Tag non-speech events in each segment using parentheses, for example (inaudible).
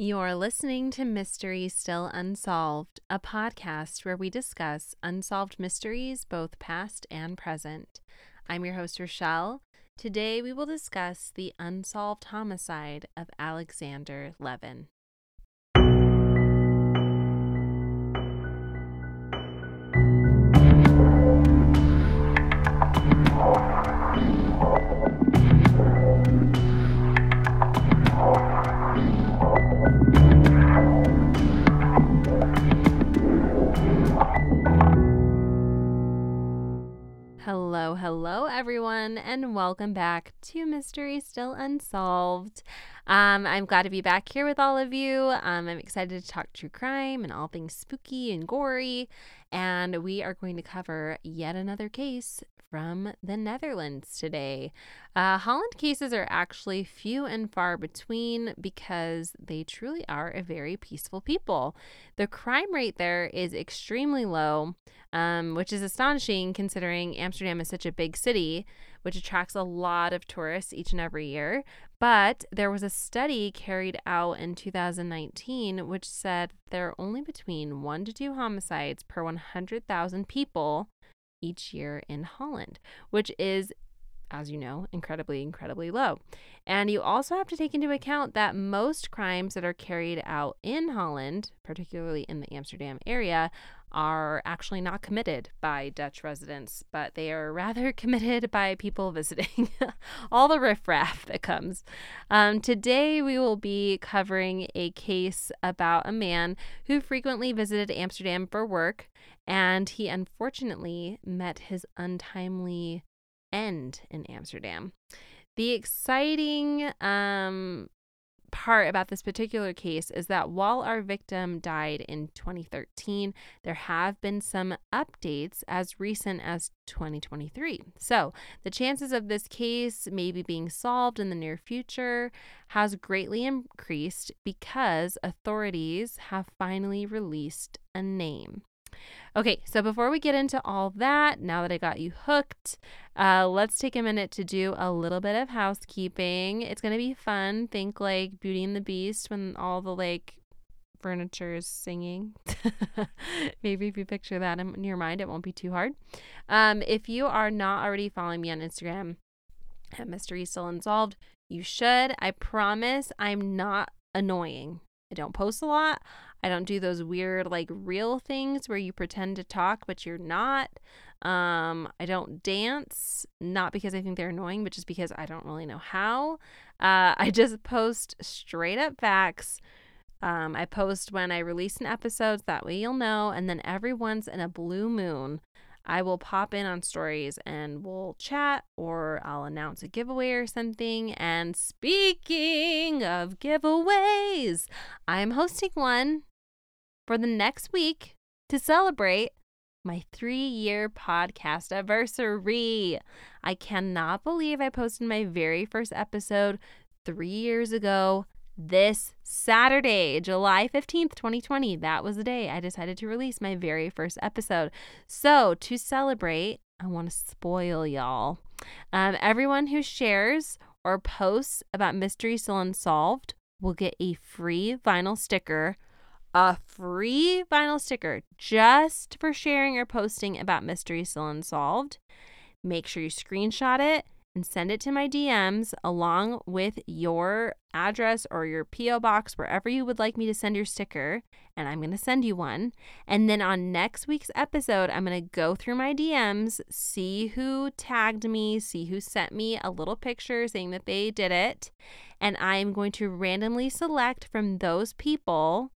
You're listening to Mystery Still Unsolved, a podcast where we discuss unsolved mysteries, both past and present. I'm your host, Rochelle. Today we will discuss the unsolved homicide of Alexander Levin. Hello, hello, everyone, and welcome back to Mystery Still Unsolved. Um, I'm glad to be back here with all of you. Um, I'm excited to talk true crime and all things spooky and gory. And we are going to cover yet another case from the Netherlands today. Uh, Holland cases are actually few and far between because they truly are a very peaceful people. The crime rate there is extremely low, um, which is astonishing considering Amsterdam is such a big city, which attracts a lot of tourists each and every year. But there was a study carried out in 2019 which said there are only between one to two homicides per 100,000 people each year in Holland, which is as you know, incredibly, incredibly low. And you also have to take into account that most crimes that are carried out in Holland, particularly in the Amsterdam area, are actually not committed by Dutch residents, but they are rather (laughs) committed by people visiting. (laughs) All the riffraff that comes. Um, today, we will be covering a case about a man who frequently visited Amsterdam for work, and he unfortunately met his untimely end in Amsterdam. The exciting um, part about this particular case is that while our victim died in 2013, there have been some updates as recent as 2023. So, the chances of this case maybe being solved in the near future has greatly increased because authorities have finally released a name. Okay, so before we get into all that, now that I got you hooked, uh, let's take a minute to do a little bit of housekeeping. It's gonna be fun. Think like Beauty and the Beast when all the like furniture is singing. (laughs) Maybe if you picture that in your mind, it won't be too hard. Um, if you are not already following me on Instagram at Mystery Still Unsolved, you should. I promise I'm not annoying. I don't post a lot. I don't do those weird like reel things where you pretend to talk but you're not. Um, I don't dance, not because I think they're annoying, but just because I don't really know how. Uh, I just post straight up facts. Um, I post when I release an episode, that way you'll know. And then every once in a blue moon, I will pop in on stories and we'll chat or I'll announce a giveaway or something. And speaking of giveaways, I'm hosting one for the next week to celebrate my three year podcast anniversary. I cannot believe I posted my very first episode three years ago this Saturday, July 15th, 2020. That was the day I decided to release my very first episode. So, to celebrate, I want to spoil y'all. Um, everyone who shares or posts about Mystery Still Unsolved will get a free vinyl sticker a free vinyl sticker just for sharing or posting about Mystery Still Unsolved. Make sure you screenshot it and send it to my DMs along with your address or your P.O. box, wherever you would like me to send your sticker. And I'm going to send you one. And then on next week's episode, I'm going to go through my DMs, see who tagged me, see who sent me a little picture saying that they did it. And I'm going to randomly select from those people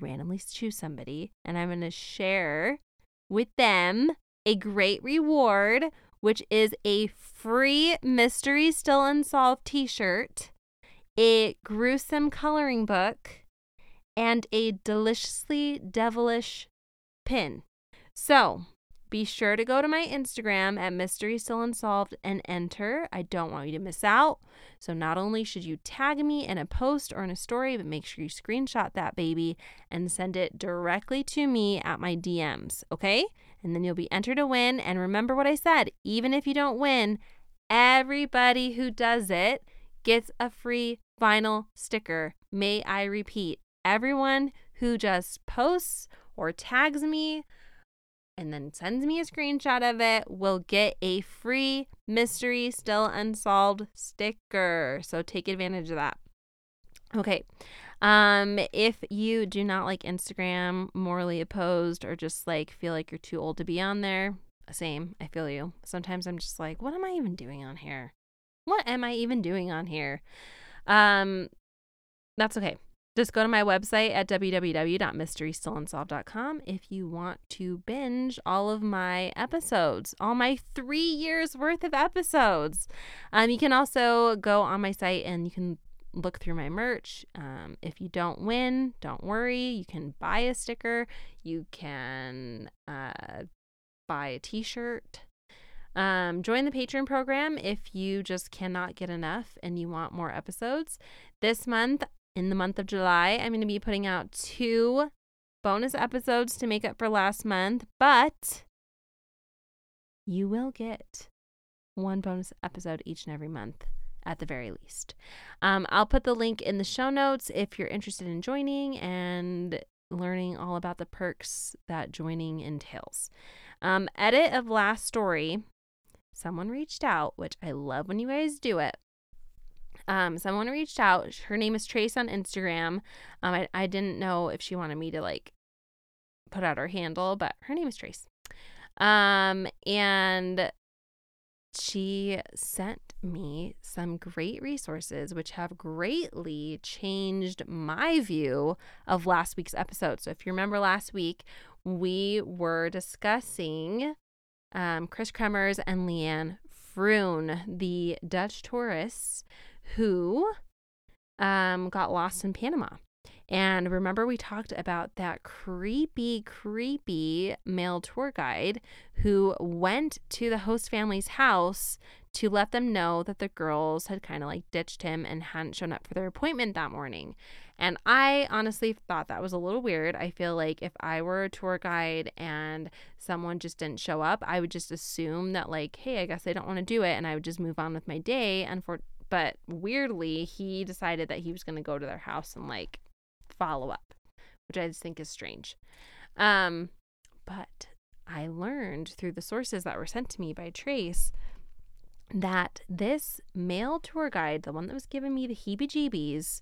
randomly choose somebody and I'm going to share with them a great reward, which is a free Mystery Still Unsolved t shirt, a gruesome coloring book, and a deliciously devilish pin. So be sure to go to my Instagram at Mystery Still Unsolved and enter. I don't want you to miss out. So, not only should you tag me in a post or in a story, but make sure you screenshot that baby and send it directly to me at my DMs, okay? And then you'll be entered to win. And remember what I said even if you don't win, everybody who does it gets a free vinyl sticker may I repeat, everyone who just posts or tags me and then sends me a screenshot of it will get a free mystery still unsolved sticker. So take advantage of that. Okay. Um if you do not like Instagram, morally opposed or just like feel like you're too old to be on there, same. I feel you. Sometimes I'm just like, what am I even doing on here? What am I even doing on here? Um that's okay just go to my website at www.mysterystillunsolved.com if you want to binge all of my episodes, all my three years worth of episodes. Um, you can also go on my site and you can look through my merch. Um, if you don't win, don't worry. You can buy a sticker. You can uh, buy a T-shirt. Um, join the Patreon program if you just cannot get enough and you want more episodes. This month, in the month of July, I'm going to be putting out two bonus episodes to make up for last month, but you will get one bonus episode each and every month at the very least. Um, I'll put the link in the show notes if you're interested in joining and learning all about the perks that joining entails. Um, edit of last story. Someone reached out, which I love when you guys do it um, someone reached out. Her name is Trace on Instagram. Um, I, I didn't know if she wanted me to like put out her handle, but her name is Trace. Um, and she sent me some great resources which have greatly changed my view of last week's episode. So if you remember last week, we were discussing um, Kris Kremers and Leanne Froon, the Dutch tourists who um, got lost in Panama. And remember, we talked about that creepy, creepy male tour guide who went to the host family's house to let them know that the girls had kind of like ditched him and hadn't shown up for their appointment that morning. And I honestly thought that was a little weird. I feel like if I were a tour guide and someone just didn't show up, I would just assume that, like, hey, I guess they don't want to do it. And I would just move on with my day. And for but weirdly, he decided that he was going to go to their house and like follow up, which I just think is strange. Um, but I learned through the sources that were sent to me by Trace that this male tour guide, the one that was giving me the heebie jeebies,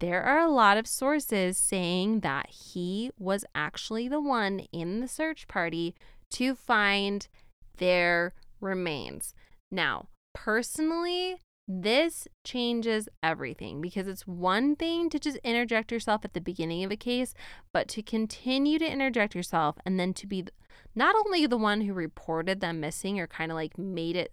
there are a lot of sources saying that he was actually the one in the search party to find their remains. Now, personally, this changes everything because it's one thing to just interject yourself at the beginning of a case, but to continue to interject yourself and then to be not only the one who reported them missing or kind of like made it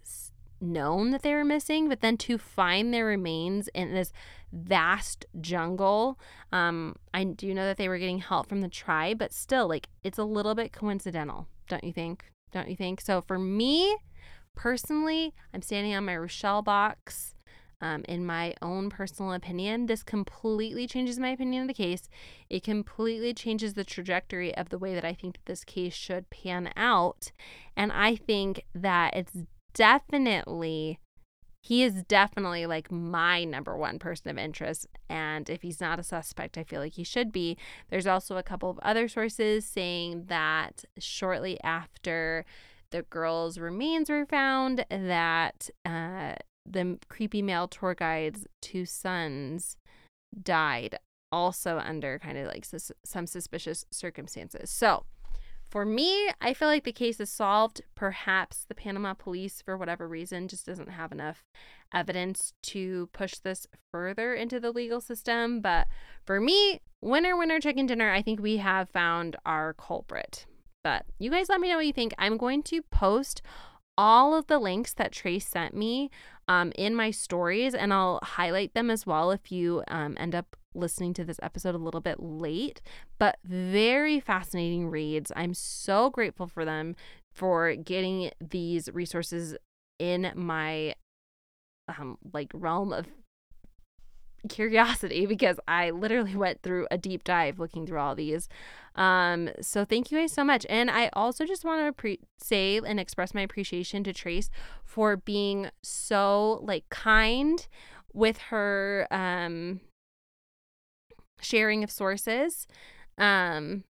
known that they were missing, but then to find their remains in this vast jungle. Um, I do know that they were getting help from the tribe, but still, like, it's a little bit coincidental, don't you think? Don't you think? So for me, Personally, I'm standing on my Rochelle box. Um, in my own personal opinion, this completely changes my opinion of the case. It completely changes the trajectory of the way that I think that this case should pan out. And I think that it's definitely, he is definitely like my number one person of interest. And if he's not a suspect, I feel like he should be. There's also a couple of other sources saying that shortly after the girls' remains were found, that uh, the creepy male tour guide's two sons died also under kind of like sus- some suspicious circumstances. So, for me, I feel like the case is solved. Perhaps the Panama police, for whatever reason, just doesn't have enough evidence to push this further into the legal system. But for me, winner, winner, chicken dinner, I think we have found our culprit. But you guys let me know what you think. I'm going to post all of the links that Trace sent me um, in my stories, and I'll highlight them as well if you um, end up listening to this episode a little bit late. But very fascinating reads. I'm so grateful for them for getting these resources in my um, like realm of curiosity (laughs) because I literally went through a deep dive looking through all these. Um, so thank you guys so much. And I also just want to pre- say and express my appreciation to Trace for being so like kind with her um sharing of sources. Um,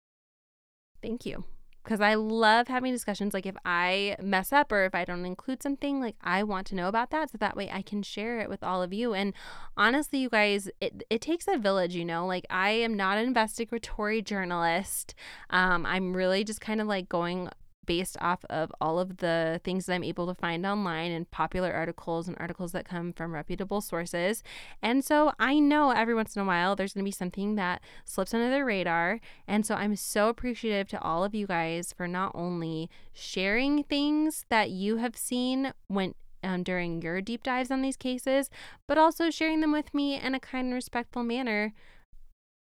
thank you because I love having discussions. Like if I mess up or if I don't include something, like I want to know about that so that way I can share it with all of you. And honestly, you guys, it, it takes a village, you know. Like I am not an investigatory journalist. Um, I'm really just kind of like going based off of all of the things that I'm able to find online and popular articles and articles that come from reputable sources. And so I know every once in a while there's going to be something that slips under the radar. And so I'm so appreciative to all of you guys for not only sharing things that you have seen when um, during your deep dives on these cases, but also sharing them with me in a kind and respectful manner.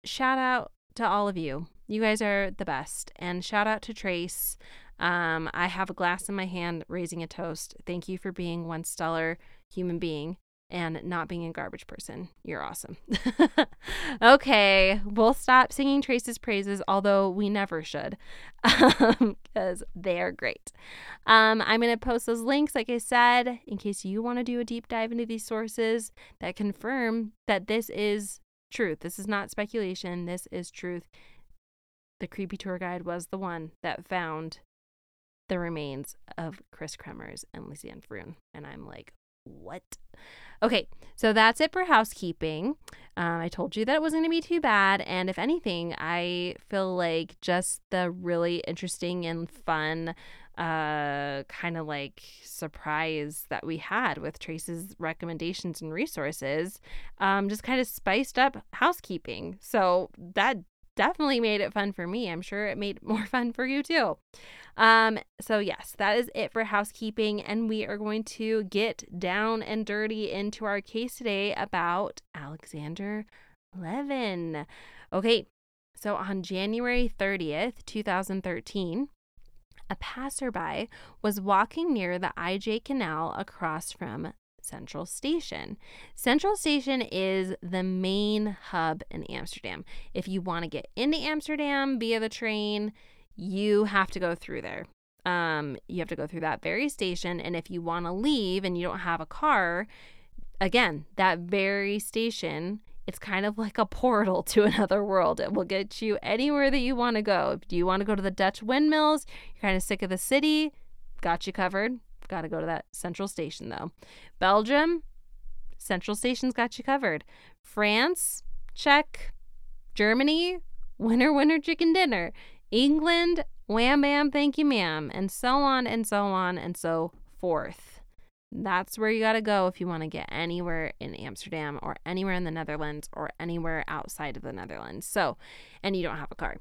Shout out to all of you. You guys are the best. And shout out to Trace. Um, I have a glass in my hand raising a toast. Thank you for being one stellar human being and not being a garbage person. You're awesome. (laughs) okay, we'll stop singing Trace's praises, although we never should, because (laughs) um, they are great. Um, I'm going to post those links, like I said, in case you want to do a deep dive into these sources that confirm that this is truth. This is not speculation, this is truth. The creepy tour guide was the one that found the remains of Kris Kremers and Lisanne Froon. And I'm like, what? Okay, so that's it for housekeeping. Um, I told you that it wasn't going to be too bad. And if anything, I feel like just the really interesting and fun uh kind of like surprise that we had with Trace's recommendations and resources um just kind of spiced up housekeeping. So that definitely made it fun for me. I'm sure it made (laughs) more fun for you too. Um, so yes, that is it for housekeeping, and we are going to get down and dirty into our case today about Alexander Levin. Okay, so on January 30th, 2013, a passerby was walking near the IJ Canal across from Central Station. Central Station is the main hub in Amsterdam. If you want to get into Amsterdam via the train, you have to go through there. Um, you have to go through that very station. And if you want to leave and you don't have a car, again, that very station, it's kind of like a portal to (laughs) another world. It will get you anywhere that you want to go. Do you want to go to the Dutch windmills? You're kind of sick of the city? Got you covered. Got to go to that central station though. Belgium, central station's got you covered. France, check. Germany, winner, winner, chicken dinner. England, wham bam, thank you, ma'am, and so on and so on and so forth. That's where you got to go if you want to get anywhere in Amsterdam or anywhere in the Netherlands or anywhere outside of the Netherlands. So, and you don't have a car.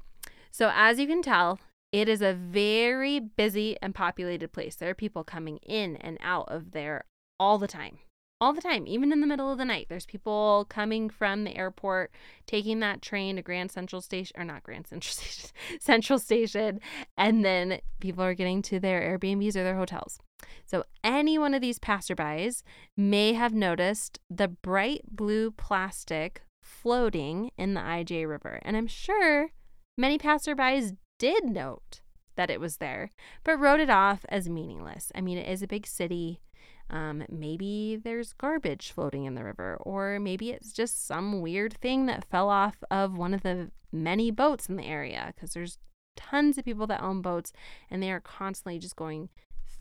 So, as you can tell, it is a very busy and populated place. There are people coming in and out of there all the time all the time, even in the middle of the night. There's people coming from the airport, taking that train to Grand Central Station, or not Grand Central (laughs) Station, Central Station, and then people are getting to their Airbnbs or their hotels. So, any one of these passerbys may have noticed the bright blue plastic floating in the IJ River. And I'm sure many passerbys did note that it was there, but wrote it off as meaningless. I mean, it is a big city. Um, maybe there's garbage floating in the river, or maybe it's just some weird thing that fell off of one of the many boats in the area because there's tons of people that own boats and they are constantly just going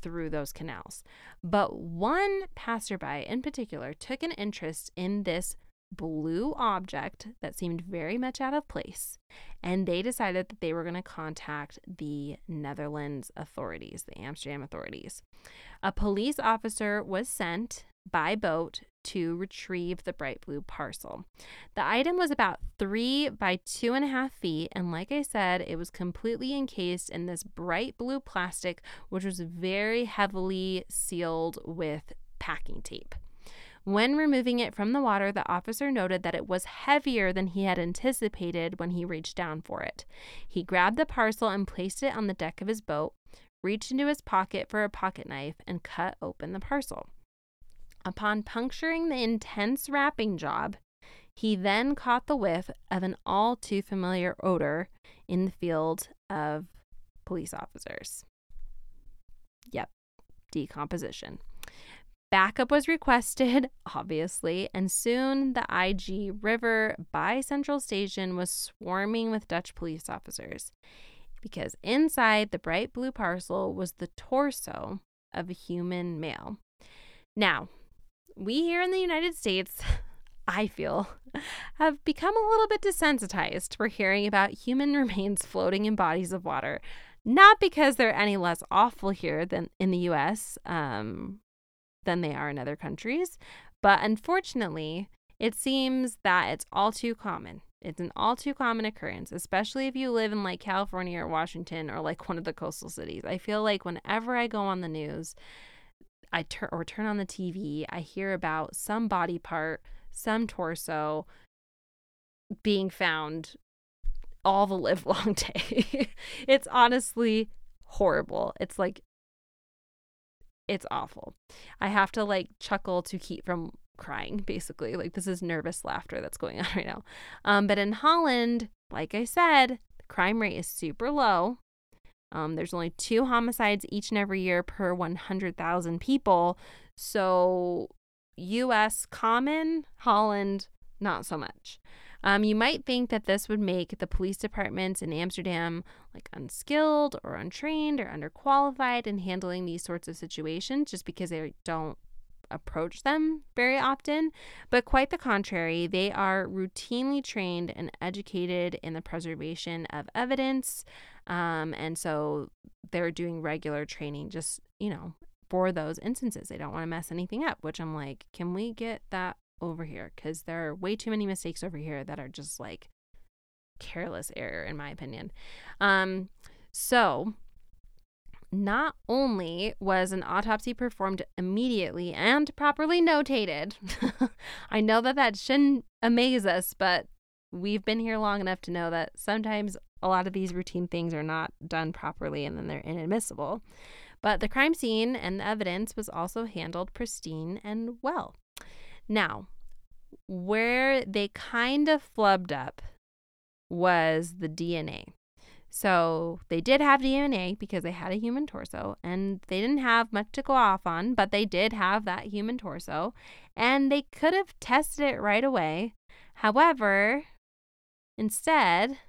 through those canals. But one passerby in particular took an interest in this blue object that seemed very much out of place, and they decided that they were going to contact the Netherlands authorities, the Amsterdam authorities. A police officer was sent by boat to retrieve the bright blue parcel. The item was about three by two and a half feet, and like I said, it was completely encased in this bright blue plastic, which was very heavily sealed with packing tape. When removing it from the water, the officer noted that it was heavier than he had anticipated when he reached down for it. He grabbed the parcel and placed it on the deck of his boat, reached into his pocket for a pocket knife, and cut open the parcel. Upon puncturing the intense wrapping job, he then caught the whiff of an all too familiar odor in the field of police officers. Yep, decomposition. Backup was requested, (laughs) obviously, and soon the IJ River by Central Station was swarming with Dutch police officers because inside the bright blue parcel was the torso of a human male. Now, we here in the United States, (laughs) I feel, (laughs) have become a little bit desensitized for hearing about human remains floating in bodies of water. Not because they're any less awful here than in the US um, than they are in other countries, but unfortunately, it seems that it's all too common. It's an all too common occurrence, especially if you live in like California or Washington or like one of the coastal cities. I feel like whenever I go on the news, I turn or turn on the TV, I hear about some body part, some torso being found all the (laughs) live long day. it's honestly horrible. It's like it's awful. I have to like chuckle to keep from crying basically. Like this is nervous laughter that's going (laughs) on right now. Um but in Holland, like I said, the crime rate is super low. Um, there's only two homicides each and every year per 100,000 people. So, US common, Holland, not so much. Um, you might think that this would make the police departments in Amsterdam like unskilled or untrained or underqualified in handling these sorts of situations just because they don't approach them very often, but quite the contrary. They are routinely trained and educated in the preservation of evidence. Um, and so they're doing regular training just, you know, for those instances. They don't want to mess anything up, which I'm like, can we get that over here? Because there are way too many mistakes over here that are just like careless error, in my opinion. Um, so not only was an autopsy performed immediately and properly notated, (laughs) I know that that shouldn't amaze us, but we've been here long enough to know that sometimes a lot of these routine things are not done properly and then they're inadmissible. But the crime scene and the evidence was also handled pristine and well. Now, where they kind of flubbed up was the DNA. So they did have DNA because they had a human torso and they didn't have much to go off on, but they did have that human torso and they could have tested it right away. However, instead,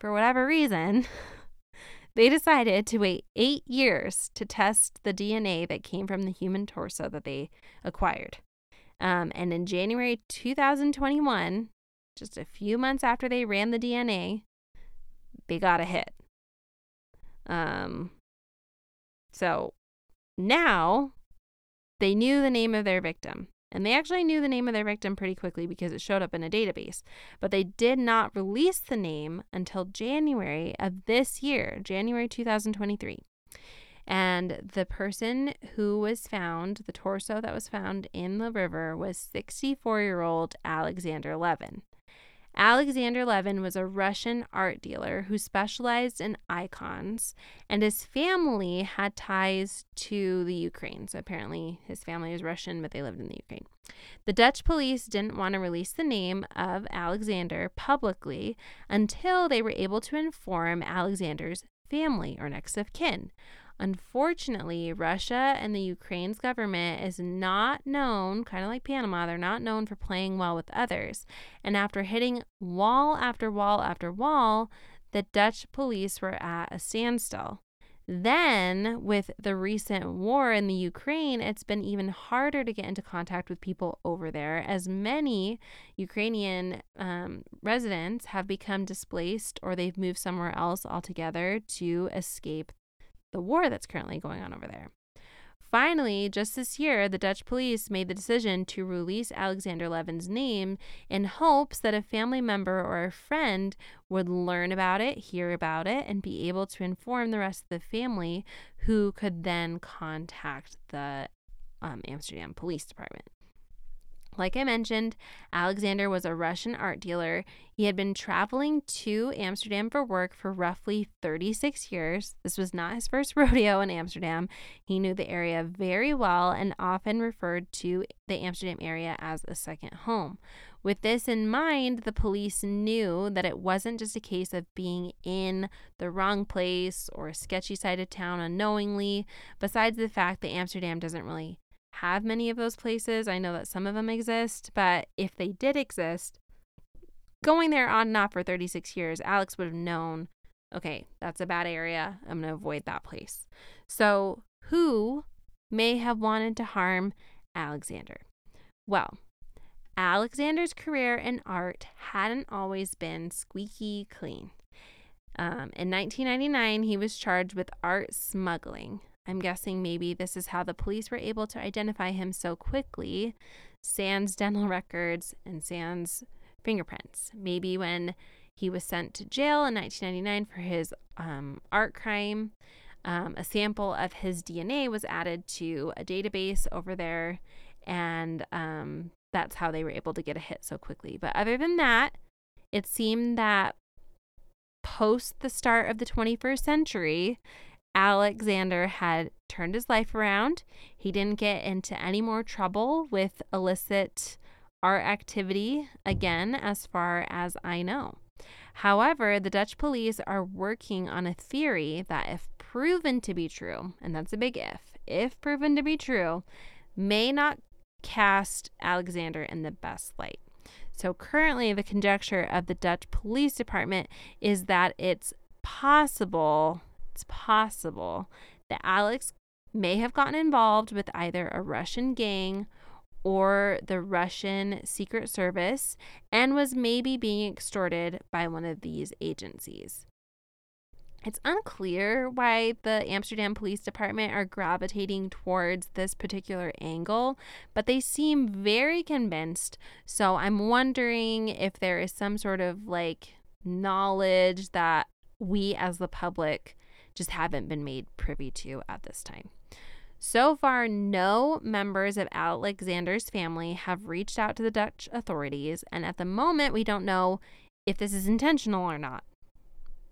for whatever reason, (laughs) they decided to wait eight years to test the DNA that came from the human torso that they acquired. Um, and in January 2021, just a few months after they ran the DNA, they got a hit. Um, so now they knew the name of their victim. And they actually knew the name of their victim pretty quickly because it showed up in a database. But they did not release the name until January of this year, January 2023. And the person who was found, the torso that was found in the river, was 64 year old Alexander Levin. Alexander Levin was a Russian art dealer who specialized in icons, and his family had ties to the Ukraine. So apparently, his family is Russian, but they lived in the Ukraine. The Dutch police didn't want to release the name of Alexander publicly until they were able to inform Alexander's family or next of kin. Unfortunately, Russia and the Ukraine's government is not known, kind of like Panama, they're not known for playing well with others. And after hitting wall after wall after wall, the Dutch police were at a standstill. Then, with the recent war in the Ukraine, it's been even harder to get into contact with people over there, as many Ukrainian um, residents have become displaced or they've moved somewhere else altogether to escape the war that's currently going on over there. Finally, just this year, the Dutch police made the decision to release Alexander Levin's name in hopes that a family member or a friend would learn about it, hear about it, and be able to inform the rest of the family who could then contact the um, Amsterdam Police Department. Like I mentioned, Alexander was a Russian art dealer. He had been traveling to Amsterdam for work for roughly 36 years. This was not his first (laughs) rodeo in Amsterdam. He knew the area very well and often referred to the Amsterdam area as a second home. With this in mind, the police knew that it wasn't just a case of being in the wrong place or a sketchy side of town unknowingly, besides the fact that Amsterdam doesn't really have many of those places. I know that some of them exist, but if they did exist, going there on and off for 36 years, Alex would have known okay, that's a bad area. I'm going to avoid that place. So, who may have wanted to harm Alexander? Well, Alexander's career in art hadn't always been squeaky clean. Um, in 1999, he was charged with art smuggling. I'm guessing maybe this is how the police were able to identify him so quickly. Sans dental records and sans fingerprints. Maybe when he was sent to jail in 1999 for his um, art crime, um, a sample of his DNA was added to a database over there, and um, that's how they were able to get a hit so quickly. But other than that, it seemed that post the start of the 21st century, Alexander had turned his life around. He didn't get into any more trouble with illicit art activity again, as far as I know. However, the Dutch police are working on a theory that, if proven to be true, and that's a big if, if proven to be true, may not cast Alexander in the best light. So currently, the conjecture of the Dutch police department is that it's possible, it's possible that Alex may have gotten involved with either a Russian gang or the Russian Secret Service and was maybe being extorted by one of these agencies. It's unclear why the Amsterdam Police Department are gravitating towards this particular angle, but they seem very convinced. So I'm wondering if there is some sort of like knowledge that we as the public just haven't been made privy to at this time. So far, no members of Alexander's family have reached out to the Dutch authorities, and at the moment, we don't know if this is intentional or not.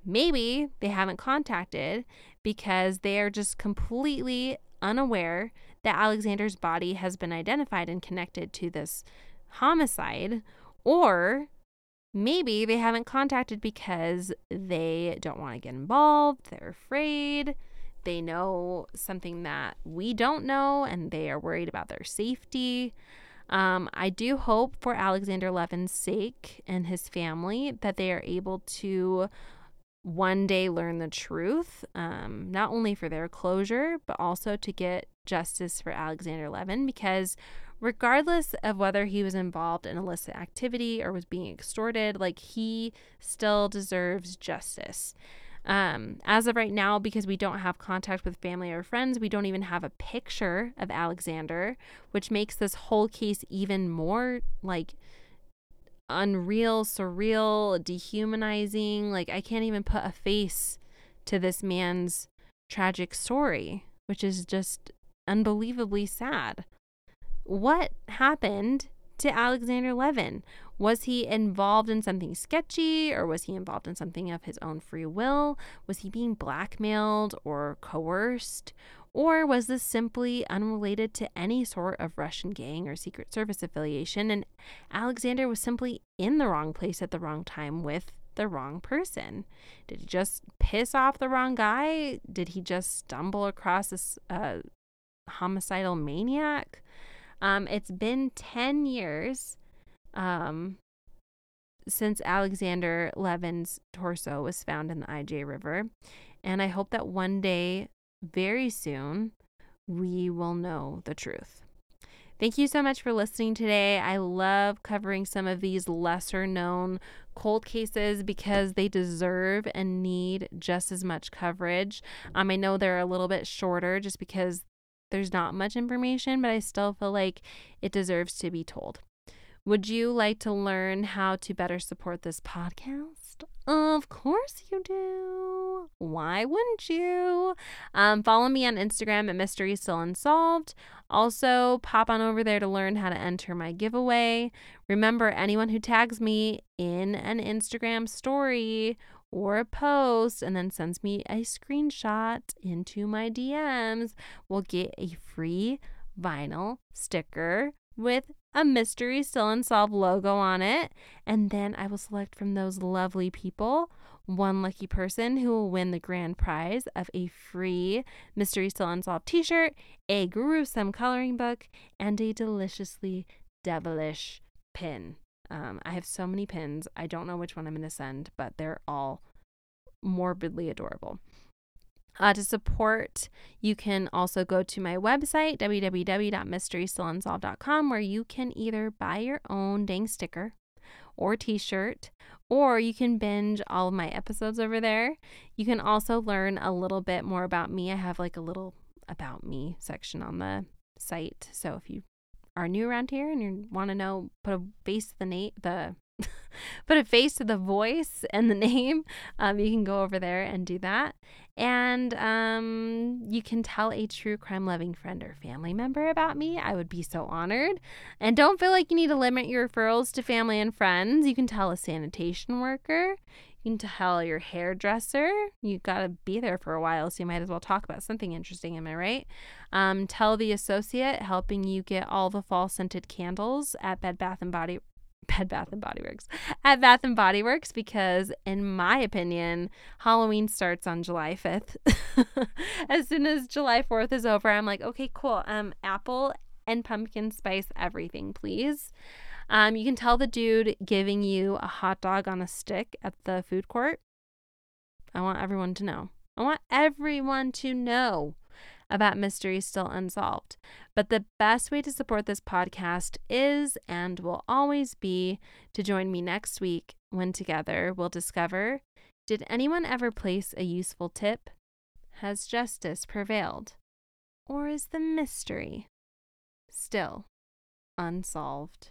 Maybe they haven't contacted because they are just completely unaware that Alexander's body has been identified and connected to this homicide, or maybe they haven't contacted because they don't want to get involved, they're afraid, they know something that we don't know, and they are worried about their safety. Um, I do hope for Alexander Levin's sake and his family that they are able to one day learn the truth, um, not only for their closure, but also to get justice for Alexander Levin because regardless of whether he was involved in illicit activity or was being extorted, like he still deserves justice. Um, as of right now, because we don't have contact with family or friends, we don't even have a picture of Alexander, which makes this whole case even more like unreal, surreal, dehumanizing. Like, I can't even put a face to this man's tragic story, which is just unbelievably sad. What happened to Alexander Levin? Was he involved in something sketchy or was he involved in something of his own free will? Was he being blackmailed or coerced? Or was this simply unrelated to any sort of Russian gang or Secret Service affiliation? And Alexander was simply in the wrong place at the wrong time with the wrong person? Did he just piss off the wrong guy? Did he just stumble across this uh, homicidal maniac? Um, it's been 10 years um, since Alexander Levin's torso was found in the IJ River. And I hope that one day very soon, we will know the truth. Thank you so much for listening today. I love covering some of these lesser known cold cases because they deserve and need just as much coverage. Um, I know they're a little bit shorter just because there's not much information, but I still feel like it deserves to be told. Would you like to learn how to better support this podcast? Of course you do. Why wouldn't you? Um, follow me on Instagram at Mystery Still Unsolved. Also, pop on over there to learn how to enter my giveaway. Remember, anyone who tags me in an Instagram story or a post and then sends me a screenshot into my DMs will get a free vinyl sticker with a mystery still unsolved logo on it. And then I will select from those lovely people one lucky person who will win the grand prize of a free Mystery Still Unsolved t shirt, a gruesome coloring book, and a deliciously devilish pin. Um, I have so many pins. I don't know which one I'm going to send, but they're all morbidly adorable. Uh, to support, you can also go to my website, www.mysterystillunsolved.com, where you can either buy your own dang sticker or t shirt, or you can binge all of my episodes over there. You can also learn a little bit more about me. I have like a little about me section on the site. So if you are new around here and you want to know, put a face to the name, the (laughs) put a face to the voice and the (laughs) name, um, you can go over there and do that. And um, you can tell a true crime loving friend or family member about me. I would be so honored. And don't feel like you need to limit your referrals to family and friends. You can tell a sanitation worker. You tell your hairdresser. You got to be there for a while, so you might as well talk about something interesting. Am I right? Um, tell the associate helping you get all the fall scented candles at Bed Bath and Body Bed Bath and Body Works at Bath and Body Works because in my opinion Halloween starts on July 5th. (laughs) as soon as July 4th is over I'm like okay cool um apple and pumpkin spice everything please. Um you can tell the dude giving you a hot dog on a stick at the food court. I want everyone to know. I want everyone to know about mysteries still unsolved. But the best way to support this podcast is and will always be to join me next week when together we'll discover did anyone ever place a useful tip? Has justice prevailed? Or is the mystery still unsolved?